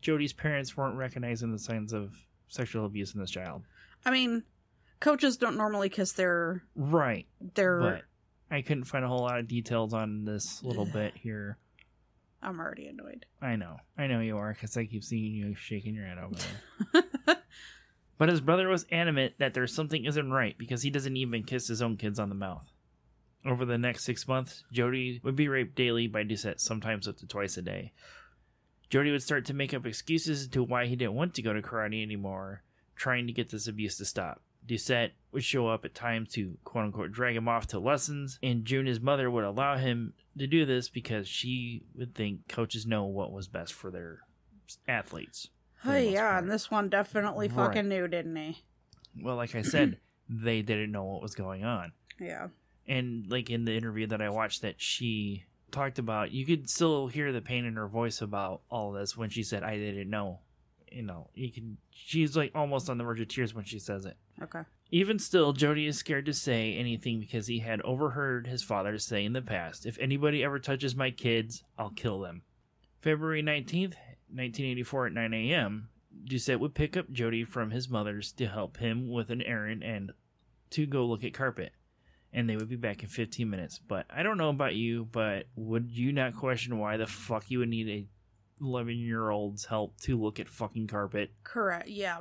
Jody's parents weren't recognizing the signs of sexual abuse in this child. I mean, coaches don't normally kiss their Right. their. But I couldn't find a whole lot of details on this little bit [sighs] here. I'm already annoyed. I know. I know you are because I keep seeing you shaking your head over there. [laughs] but his brother was adamant that there's something isn't right because he doesn't even kiss his own kids on the mouth. Over the next six months, Jody would be raped daily by Doucet, sometimes up to twice a day. Jody would start to make up excuses as to why he didn't want to go to karate anymore, trying to get this abuse to stop. Doucet would show up at times to quote unquote drag him off to lessons, and June, his mother, would allow him to do this because she would think coaches know what was best for their athletes. for Oh the yeah, part. and this one definitely Right. fucking knew, didn't he? Well, like I [clears throat] said, they didn't know what was going on. Yeah. And like in the interview that I watched that she talked about, you could still hear the pain in her voice about all this when she said, I didn't know. You know, you can she's like almost on the verge of tears when she says it. Okay. Even still, Jody is scared to say anything because he had overheard his father say in the past, If anybody ever touches my kids, I'll kill them. February 19th, 1984, at 9 a.m., Doucet would pick up Jody from his mother's to help him with an errand and to go look at carpet. And they would be back in 15 minutes. But I don't know about you, but would you not question why the fuck you would need a 11 year old's help to look at fucking carpet? Correct. Yeah.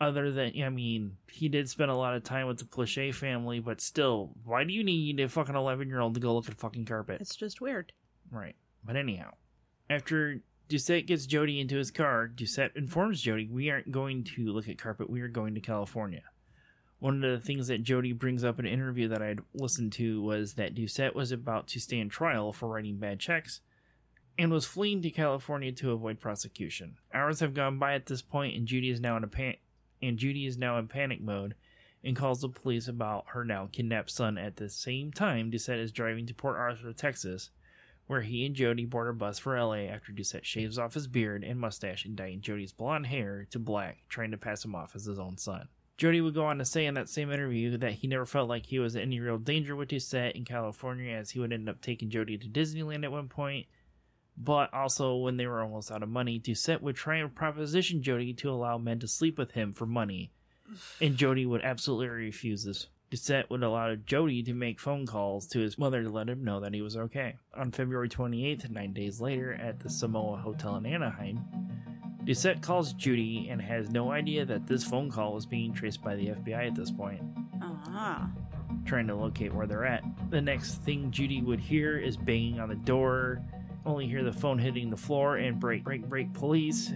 other than I mean, he did spend a lot of time with the Plauche family, but still, why do you need a fucking eleven year old to go look at fucking carpet? It's just weird. Right. But anyhow, after Doucet gets Jody into his car, Doucet informs Jody, "We aren't going to look at carpet. We are going to California." One of the things that Jody brings up in an interview that I'd listened to was that Doucet was about to stand trial for writing bad checks and was fleeing to California to avoid prosecution. Hours have gone by at this point, and Judy is now in a pan- and Judy is now in panic mode and calls the police about her now kidnapped son. At the same time, Doucet is driving to Port Arthur, Texas, where he and Jody board a bus for LA after Doucet shaves off his beard and mustache and dyeing Jody's blonde hair to black, trying to pass him off as his own son. Jody would go on to say in that same interview that he never felt like he was in any real danger with Doucet in California, as he would end up taking Jody to Disneyland at one point. But also, when they were almost out of money, Doucet would try and proposition Jody to allow men to sleep with him for money, and Jody would absolutely refuse this. Doucet would allow Jody to make phone calls to his mother to let him know that he was okay. On February 28th, nine days later, at the Samoa Hotel in Anaheim, Doucet calls Judy and has no idea that this phone call is being traced by the FBI at this point, Ah. trying to locate where they're at. The next thing Judy would hear is banging on the door, only hear the phone hitting the floor and break, break, break police,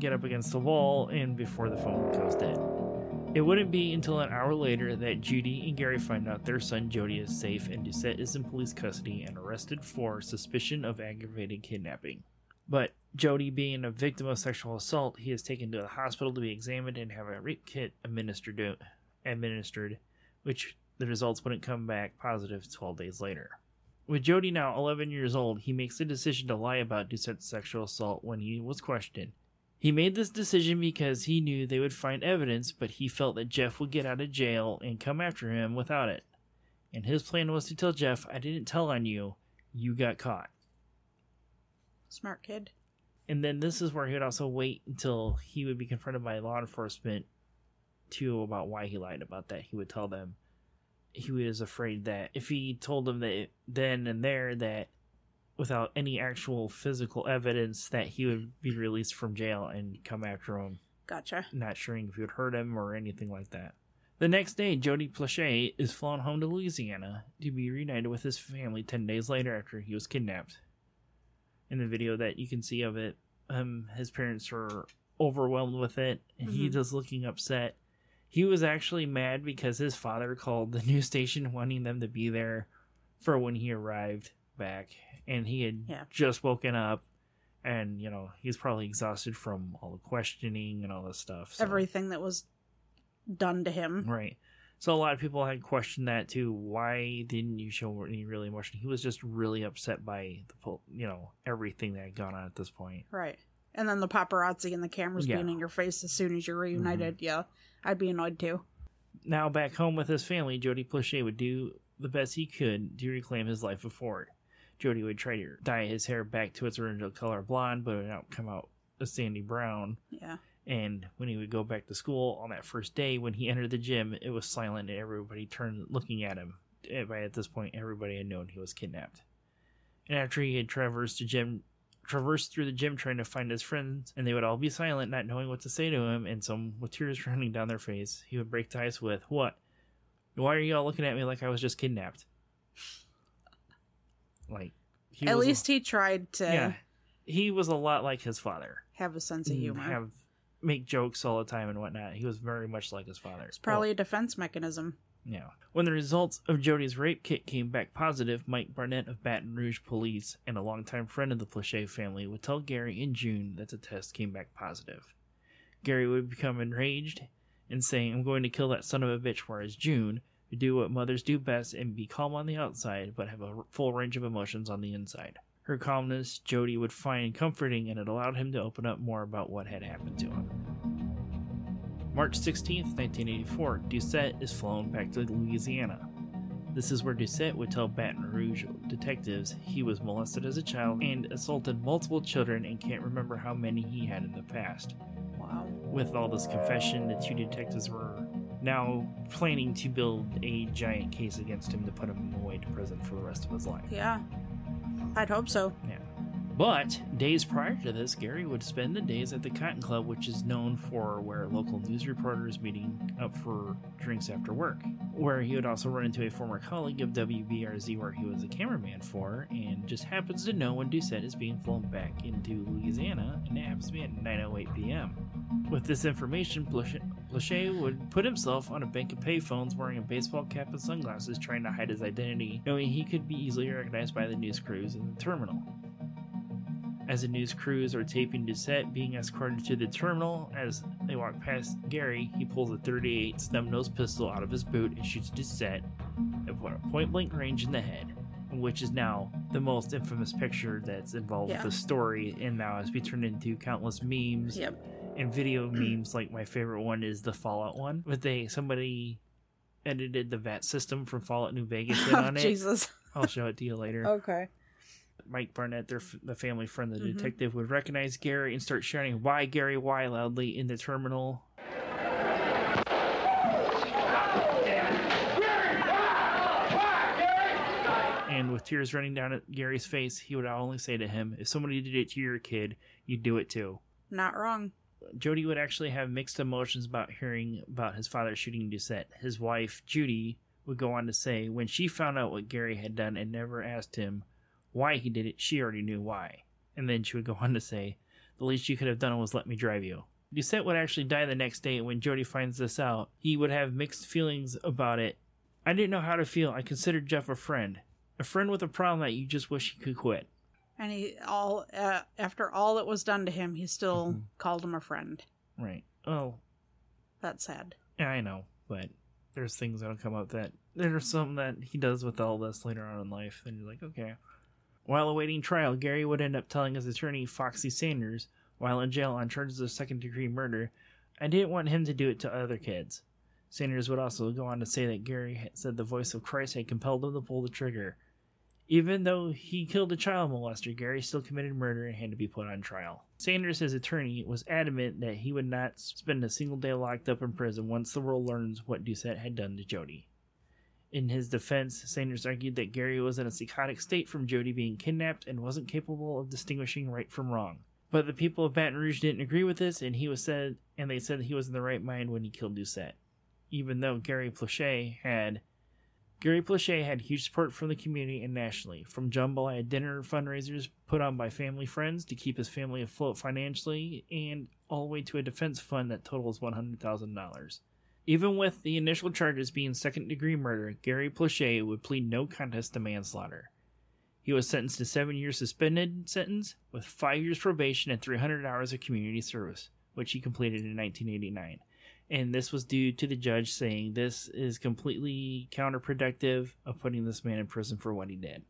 get up against the wall, and before the phone goes dead. It wouldn't be until an hour later that Judy and Gary find out their son Jody is safe and Doucet is in police custody and arrested for suspicion of aggravated kidnapping. But Jody being a victim of sexual assault, he is taken to the hospital to be examined and have a rape kit administered, administered which the results wouldn't come back positive 12 days later. With Jody now 11 years old, he makes the decision to lie about Doucet's sexual assault when he was questioned. He made this decision because he knew they would find evidence, but he felt that Jeff would get out of jail and come after him without it. And his plan was to tell Jeff, I didn't tell on you, you got caught. Smart kid. And then this is where he would also wait until he would be confronted by law enforcement too about why he lied about that. He would tell them he was afraid that if he told them that then and there that without any actual physical evidence that he would be released from jail and come after him, Gotcha. not sure if he would hurt him or anything like that. The next day, Jody Plauche is flown home to Louisiana to be reunited with his family 10 days later after he was kidnapped. In the video that you can see of it, um, his parents are overwhelmed with it, and he does looking upset. He was actually mad because his father called the [laughs] news station wanting them to be there for when he arrived back, and he had Yeah. just woken up, and you know he's probably exhausted from all the questioning and all this stuff. so- Everything that was done to him. Right. So a lot of people had questioned that too. Why didn't you show any really emotion? He was just really upset by the you know everything that had gone on at this point. Right. And then the paparazzi and the cameras Yeah. being in your face as soon as you're mm-hmm. reunited. Yeah. I'd be annoyed too. Now back home with his family, Jody Plauche would do the best he could to reclaim his life before. Ford. Jody would try to dye his hair back to its original color blonde, but it would not come out a sandy brown. Yeah. And when he would go back to school on that first day, when he entered the gym, it was silent and everybody turned looking at him. By at this point, everybody had known he was kidnapped. And after he had traversed the gym, traversed through the gym trying to find his friends, and they would all be silent, not knowing what to say to him, and some with tears [laughs] running down their face, he would break ties with, "What? Why are you all looking at me like I was just kidnapped?" [laughs] Like, he At was a- least he tried to yeah, he was a lot like his father have a sense of mm, humor. have make jokes all the time and whatnot. He was very much like his father. it's probably a defense mechanism. yeah. When the results of Jody's rape kit came back positive, Mike Barnett of Baton Rouge Police and a longtime friend of the Plauche family would tell Gary in June that the test came back positive. Gary would become enraged and saying, "I'm going to kill that son of a bitch." Whereas June would do what mothers do best and be calm on the outside, but have a full range of emotions on the inside. Her calmness, Jody would find comforting, and it allowed him to open up more about what had happened to him. March 16th, 1984, Doucet is flown back to Louisiana. This is where Doucet would tell Baton Rouge detectives he was molested as a child and assaulted multiple children and can't remember how many he had in the past. Wow. With all this confession, the two detectives were now planning to build a giant case against him to put him away to prison for the rest of his life. Yeah. I'd hope so. Yeah. But days prior to this, Gary would spend the days at the Cotton Club, which is known for where local news reporters meeting up for drinks after work. Where he would also run into a former colleague of WBRZ, where he was a cameraman for, and just happens to know when Doucet is being flown back into Louisiana, and it happens to be at 9:08 p.m. With this information, Plauche Plauche would put himself on a bank of payphones wearing a baseball cap and sunglasses, trying to hide his identity, knowing he could be easily recognized by the news crews in the terminal. As the news crews are taping Doucet being escorted to the terminal, as they walk past Gary, he pulls a 38 snub-nosed pistol out of his boot and shoots Doucet at point blank range in the head, which is now the most infamous picture that's involved Yeah. with the story, and now has been turned into countless memes Yep. And video memes. Like my favorite one is the Fallout one, but they somebody edited the VAT system from Fallout New Vegas in [laughs] Oh, on it. Jesus. I'll show it to you later. Okay. Mike Barnett, their f- the family friend, the Mhm. detective, would recognize Gary and start shouting "Why Gary? Why?" loudly in the terminal. And with tears running down Gary's face, he would only say to him, "If somebody did it to your kid, you'd do it too." Not wrong. Jody would actually have mixed emotions about hearing about his father shooting Doucet. His wife, Judy, would go on to say when she found out what Gary had done and never asked him why he did it, she already knew why. And then she would go [laughs] on to say, the least you could have done was let me drive you. Doucet would actually die the next day, and when Jody finds this out, he would have mixed feelings about it. I didn't know how to feel. I considered Jeff a friend. A friend with a problem that you just wish he could quit. And he all uh, after all that was done to him, he still Mhm. called him a friend. Right. Oh, That's sad. Yeah, I know, but there's things that'll come up that there's something that he does with all this later on in life, and you're like, okay. While awaiting trial, Gary would end up telling his attorney, Foxy Sanders, while in jail on charges of second degree murder, I didn't want him to do it to other kids. Sanders would also go on to say that Gary said the voice of Christ had compelled him to pull the trigger. Even though he killed a child molester, Gary still committed murder and had to be put on trial. Sanders, his attorney, was adamant that he would not spend a single day locked up in prison once the world learns what Doucet had done to Jody. In his defense, Sanders argued that Gary was in a psychotic state from Jody being kidnapped and wasn't capable of distinguishing right from wrong. But the people of Baton Rouge didn't agree with this, and he was said, and they said he was in the right mind when he killed Doucet. Even though Gary Plauché had Gary Plauché had huge support from the community and nationally, from jambalaya dinner fundraisers put on by family friends to keep his family afloat financially, and all the way to a defense fund that totals $100,000. Even with the initial charges being second degree murder, Gary Plauché would plead no contest to manslaughter. He was sentenced to seven years suspended sentence with five years probation and 300 hours of community service, which he completed in 1989 and this was due to the judge saying this is completely counterproductive of putting this man in prison for what he did.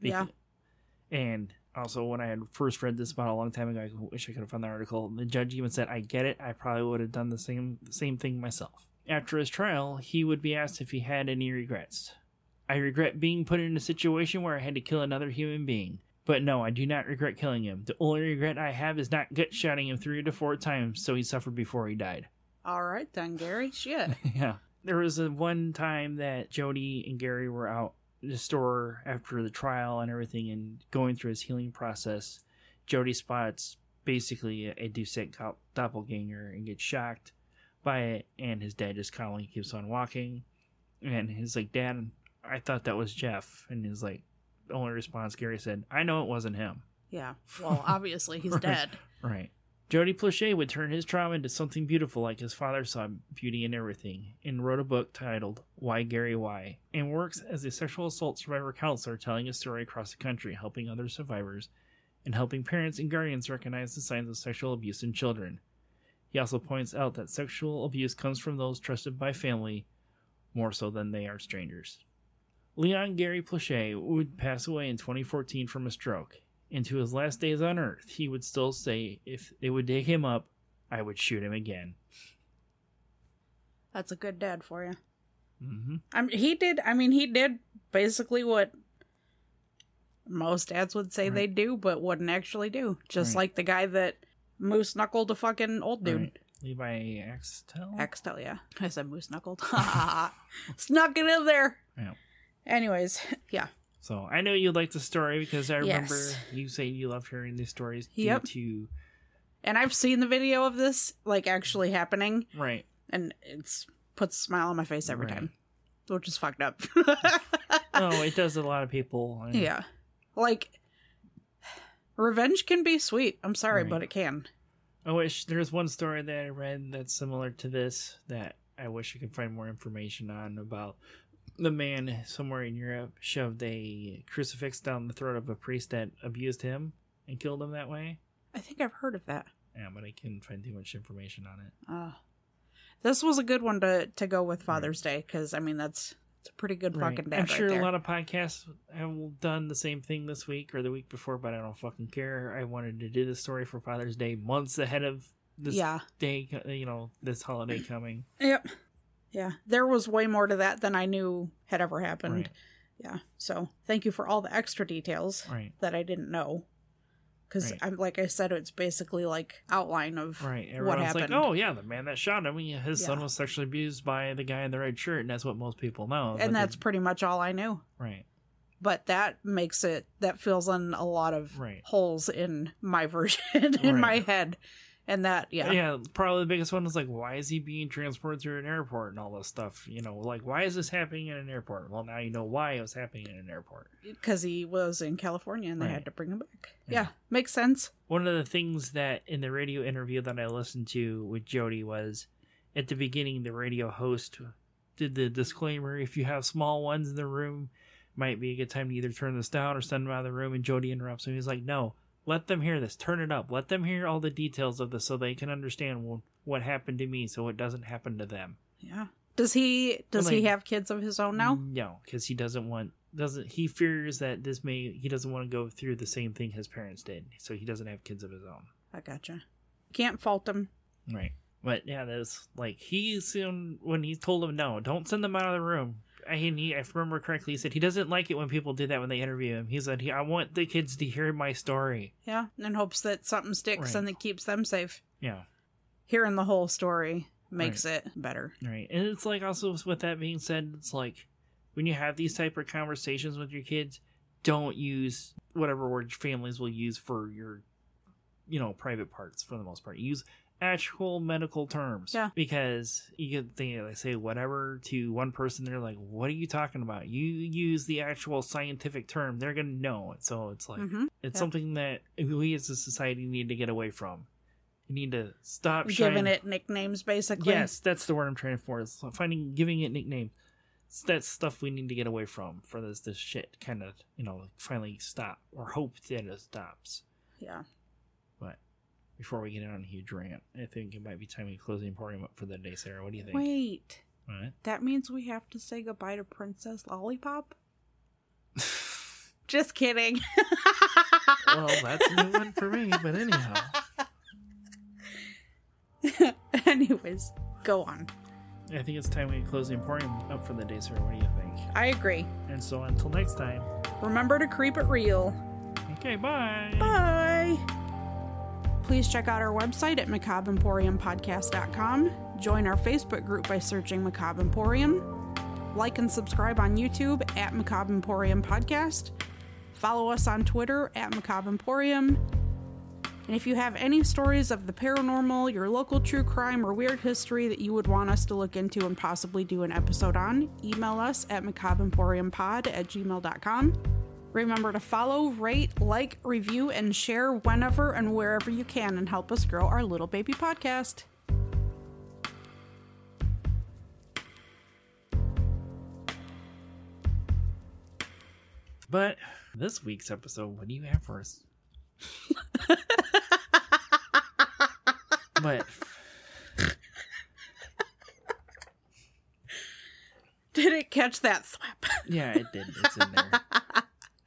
Yeah. And also, when I had first read this about a long time ago, I wish I could have found the article. The judge even said, "I get it. I probably would have done the same same thing myself." After his trial, he would be asked if he had any regrets. I regret being put in a situation where I had to kill another human being. But no, I do not regret killing him. The only regret I have is not gut shotting him three to four times so he suffered before he died. All right then, Gary. Shit. [laughs] yeah. There was a one time that Jody and Gary were out in the store after the trial and everything and going through his healing process. Jody spots basically a, a Doucet doppelganger and gets shocked by it, and his dad just calmly keeps on walking. And he's like, Dad, I thought that was Jeff. And he's like, the only response Gary said, I know it wasn't him. Yeah. Well, obviously he's [laughs] Right. dead. Right. Jody Plauché would turn his trauma into something beautiful like his father saw beauty in everything and wrote a book titled Why Gary Why and works as a sexual assault survivor counselor telling a story across the country helping other survivors and helping parents and guardians recognize the signs of sexual abuse in children. He also points out that sexual abuse comes from those trusted by family more so than they are strangers. Leon Gary Plauché would pass away in 2014 from a stroke. Into his last days on Earth, he would still say, if they would dig him up, I would shoot him again. That's a good dad for you. Mm-hmm. I mean, he did. I mean, he did basically what most dads would say Right. they do, but wouldn't actually do. Just Right. like the guy that moose knuckled a fucking old dude. Right. Levi Axtell? Axtell, yeah. [laughs] I said moose knuckled. [laughs] Snuck it in there. Yeah. Anyways, [laughs] yeah. So I know you like the story because I remember Yes. you saying you love hearing these stories Yep. to And I've seen the video of this like actually happening, right. and it's puts a smile on my face every Right. time, which is fucked up. [laughs] Oh, it does a lot of people. and- yeah, like revenge can be sweet. I'm sorry, Right. but it can. I wish there's one story that I read that's similar to this that I wish I could find more information on about the man somewhere in Europe shoved a crucifix down the throat of a priest that abused him and killed him that way. I think I've heard of that. Yeah, but I couldn't find too much information on it. Uh, this was a good one to to go with Father's Day because I mean that's it's a pretty good Right. fucking day. I'm sure right a lot of podcasts have done the same thing this week or the week before, but I don't fucking care. I wanted to do this story for Father's Day months ahead of this yeah, day, you know, this holiday coming. yep, yeah. There was way more to that than I knew had ever happened. Right. Yeah. So thank you for all the extra details Right. that I didn't know. Because Right. I'm like I said, it's basically like outline of Right. what happened. like, oh, yeah, the man that shot him, his son was sexually abused by the guy in the red shirt, and that's what most people know. and they- that's pretty much all I knew. right. But that makes it that fills in a lot of holes in my [laughs] version in my head, and that yeah, Yeah. probably the biggest one is like, why is he being transported through an airport and all this stuff? You know, like, why is this happening in an airport? Well, now you know why it was happening in an airport. because he was in California and they Right. had to bring him back. Yeah. Yeah, makes sense. One of the things that in the radio interview that I listened to with Jody was at the beginning, the radio host did the disclaimer if you have small ones in the room, might be a good time to either turn this down or send them out of the room. And Jody interrupts him. He's like, no, let them hear this. Turn it up. Let them hear all the details of this so they can understand wh- what happened to me so it doesn't happen to them. Yeah. Does he does he have kids of his own now? Mm, no, because he doesn't want doesn't he fears that this may he doesn't want to go through the same thing his parents did, so he doesn't have kids of his own. I gotcha. Can't fault him. Right. But yeah, that's like he soon when he told him no, don't send them out of the room. I he, if I remember correctly, he said he doesn't like it when people do that when they interview him. He said, "I want the kids to hear my story." Yeah, in hopes that something sticks Right. and that keeps them safe. Yeah, Hearing the whole story makes it better. right. And it's like also with that being said, it's like when you have these type of conversations with your kids, don't use whatever word families will use for your, you know, private parts for the most part. Use actual medical terms. Yeah. Because you could think they say whatever to one person, they're like, "What are you talking about?" You use the actual scientific term, they're gonna know it. So it's like hmm it's Yeah. something that we as a society need to get away from. You need to stop Giving shining- it nicknames, basically. Yes, that's the word I'm trying for. Is finding giving it nickname. That's stuff we need to get away from for this this shit kind of you know finally stop or hope that it stops. Yeah. But before we get in on a huge rant, I think it might be time we close the emporium up for the day. Sarah, what do you think? Wait. What? That means we have to say goodbye to Princess Lollipop? [laughs] Just kidding. well, that's a new one for me. But anyhow, [laughs] Anyways, go on. I think it's time we close the emporium up for the day. Sarah, what do you think? I agree. And so until next time. Remember to creep it real. Okay, bye. Bye. Please check out our website at macabreemporiumpodcast.com. Join our Facebook group by searching Macabre Emporium. Like and subscribe on YouTube at Macabre Emporium Podcast. Follow us on Twitter at Macabre Emporium. And if you have any stories of the paranormal, your local true crime, or weird history that you would want us to look into and possibly do an episode on, email us at macabreemporiumpod at gmail.com. Remember to follow, rate, like, review, and share whenever and wherever you can and help us grow our little baby podcast. But this week's episode, what do you have for us? [laughs] but Did it catch that thwap? yeah, it did. It's in there. [laughs]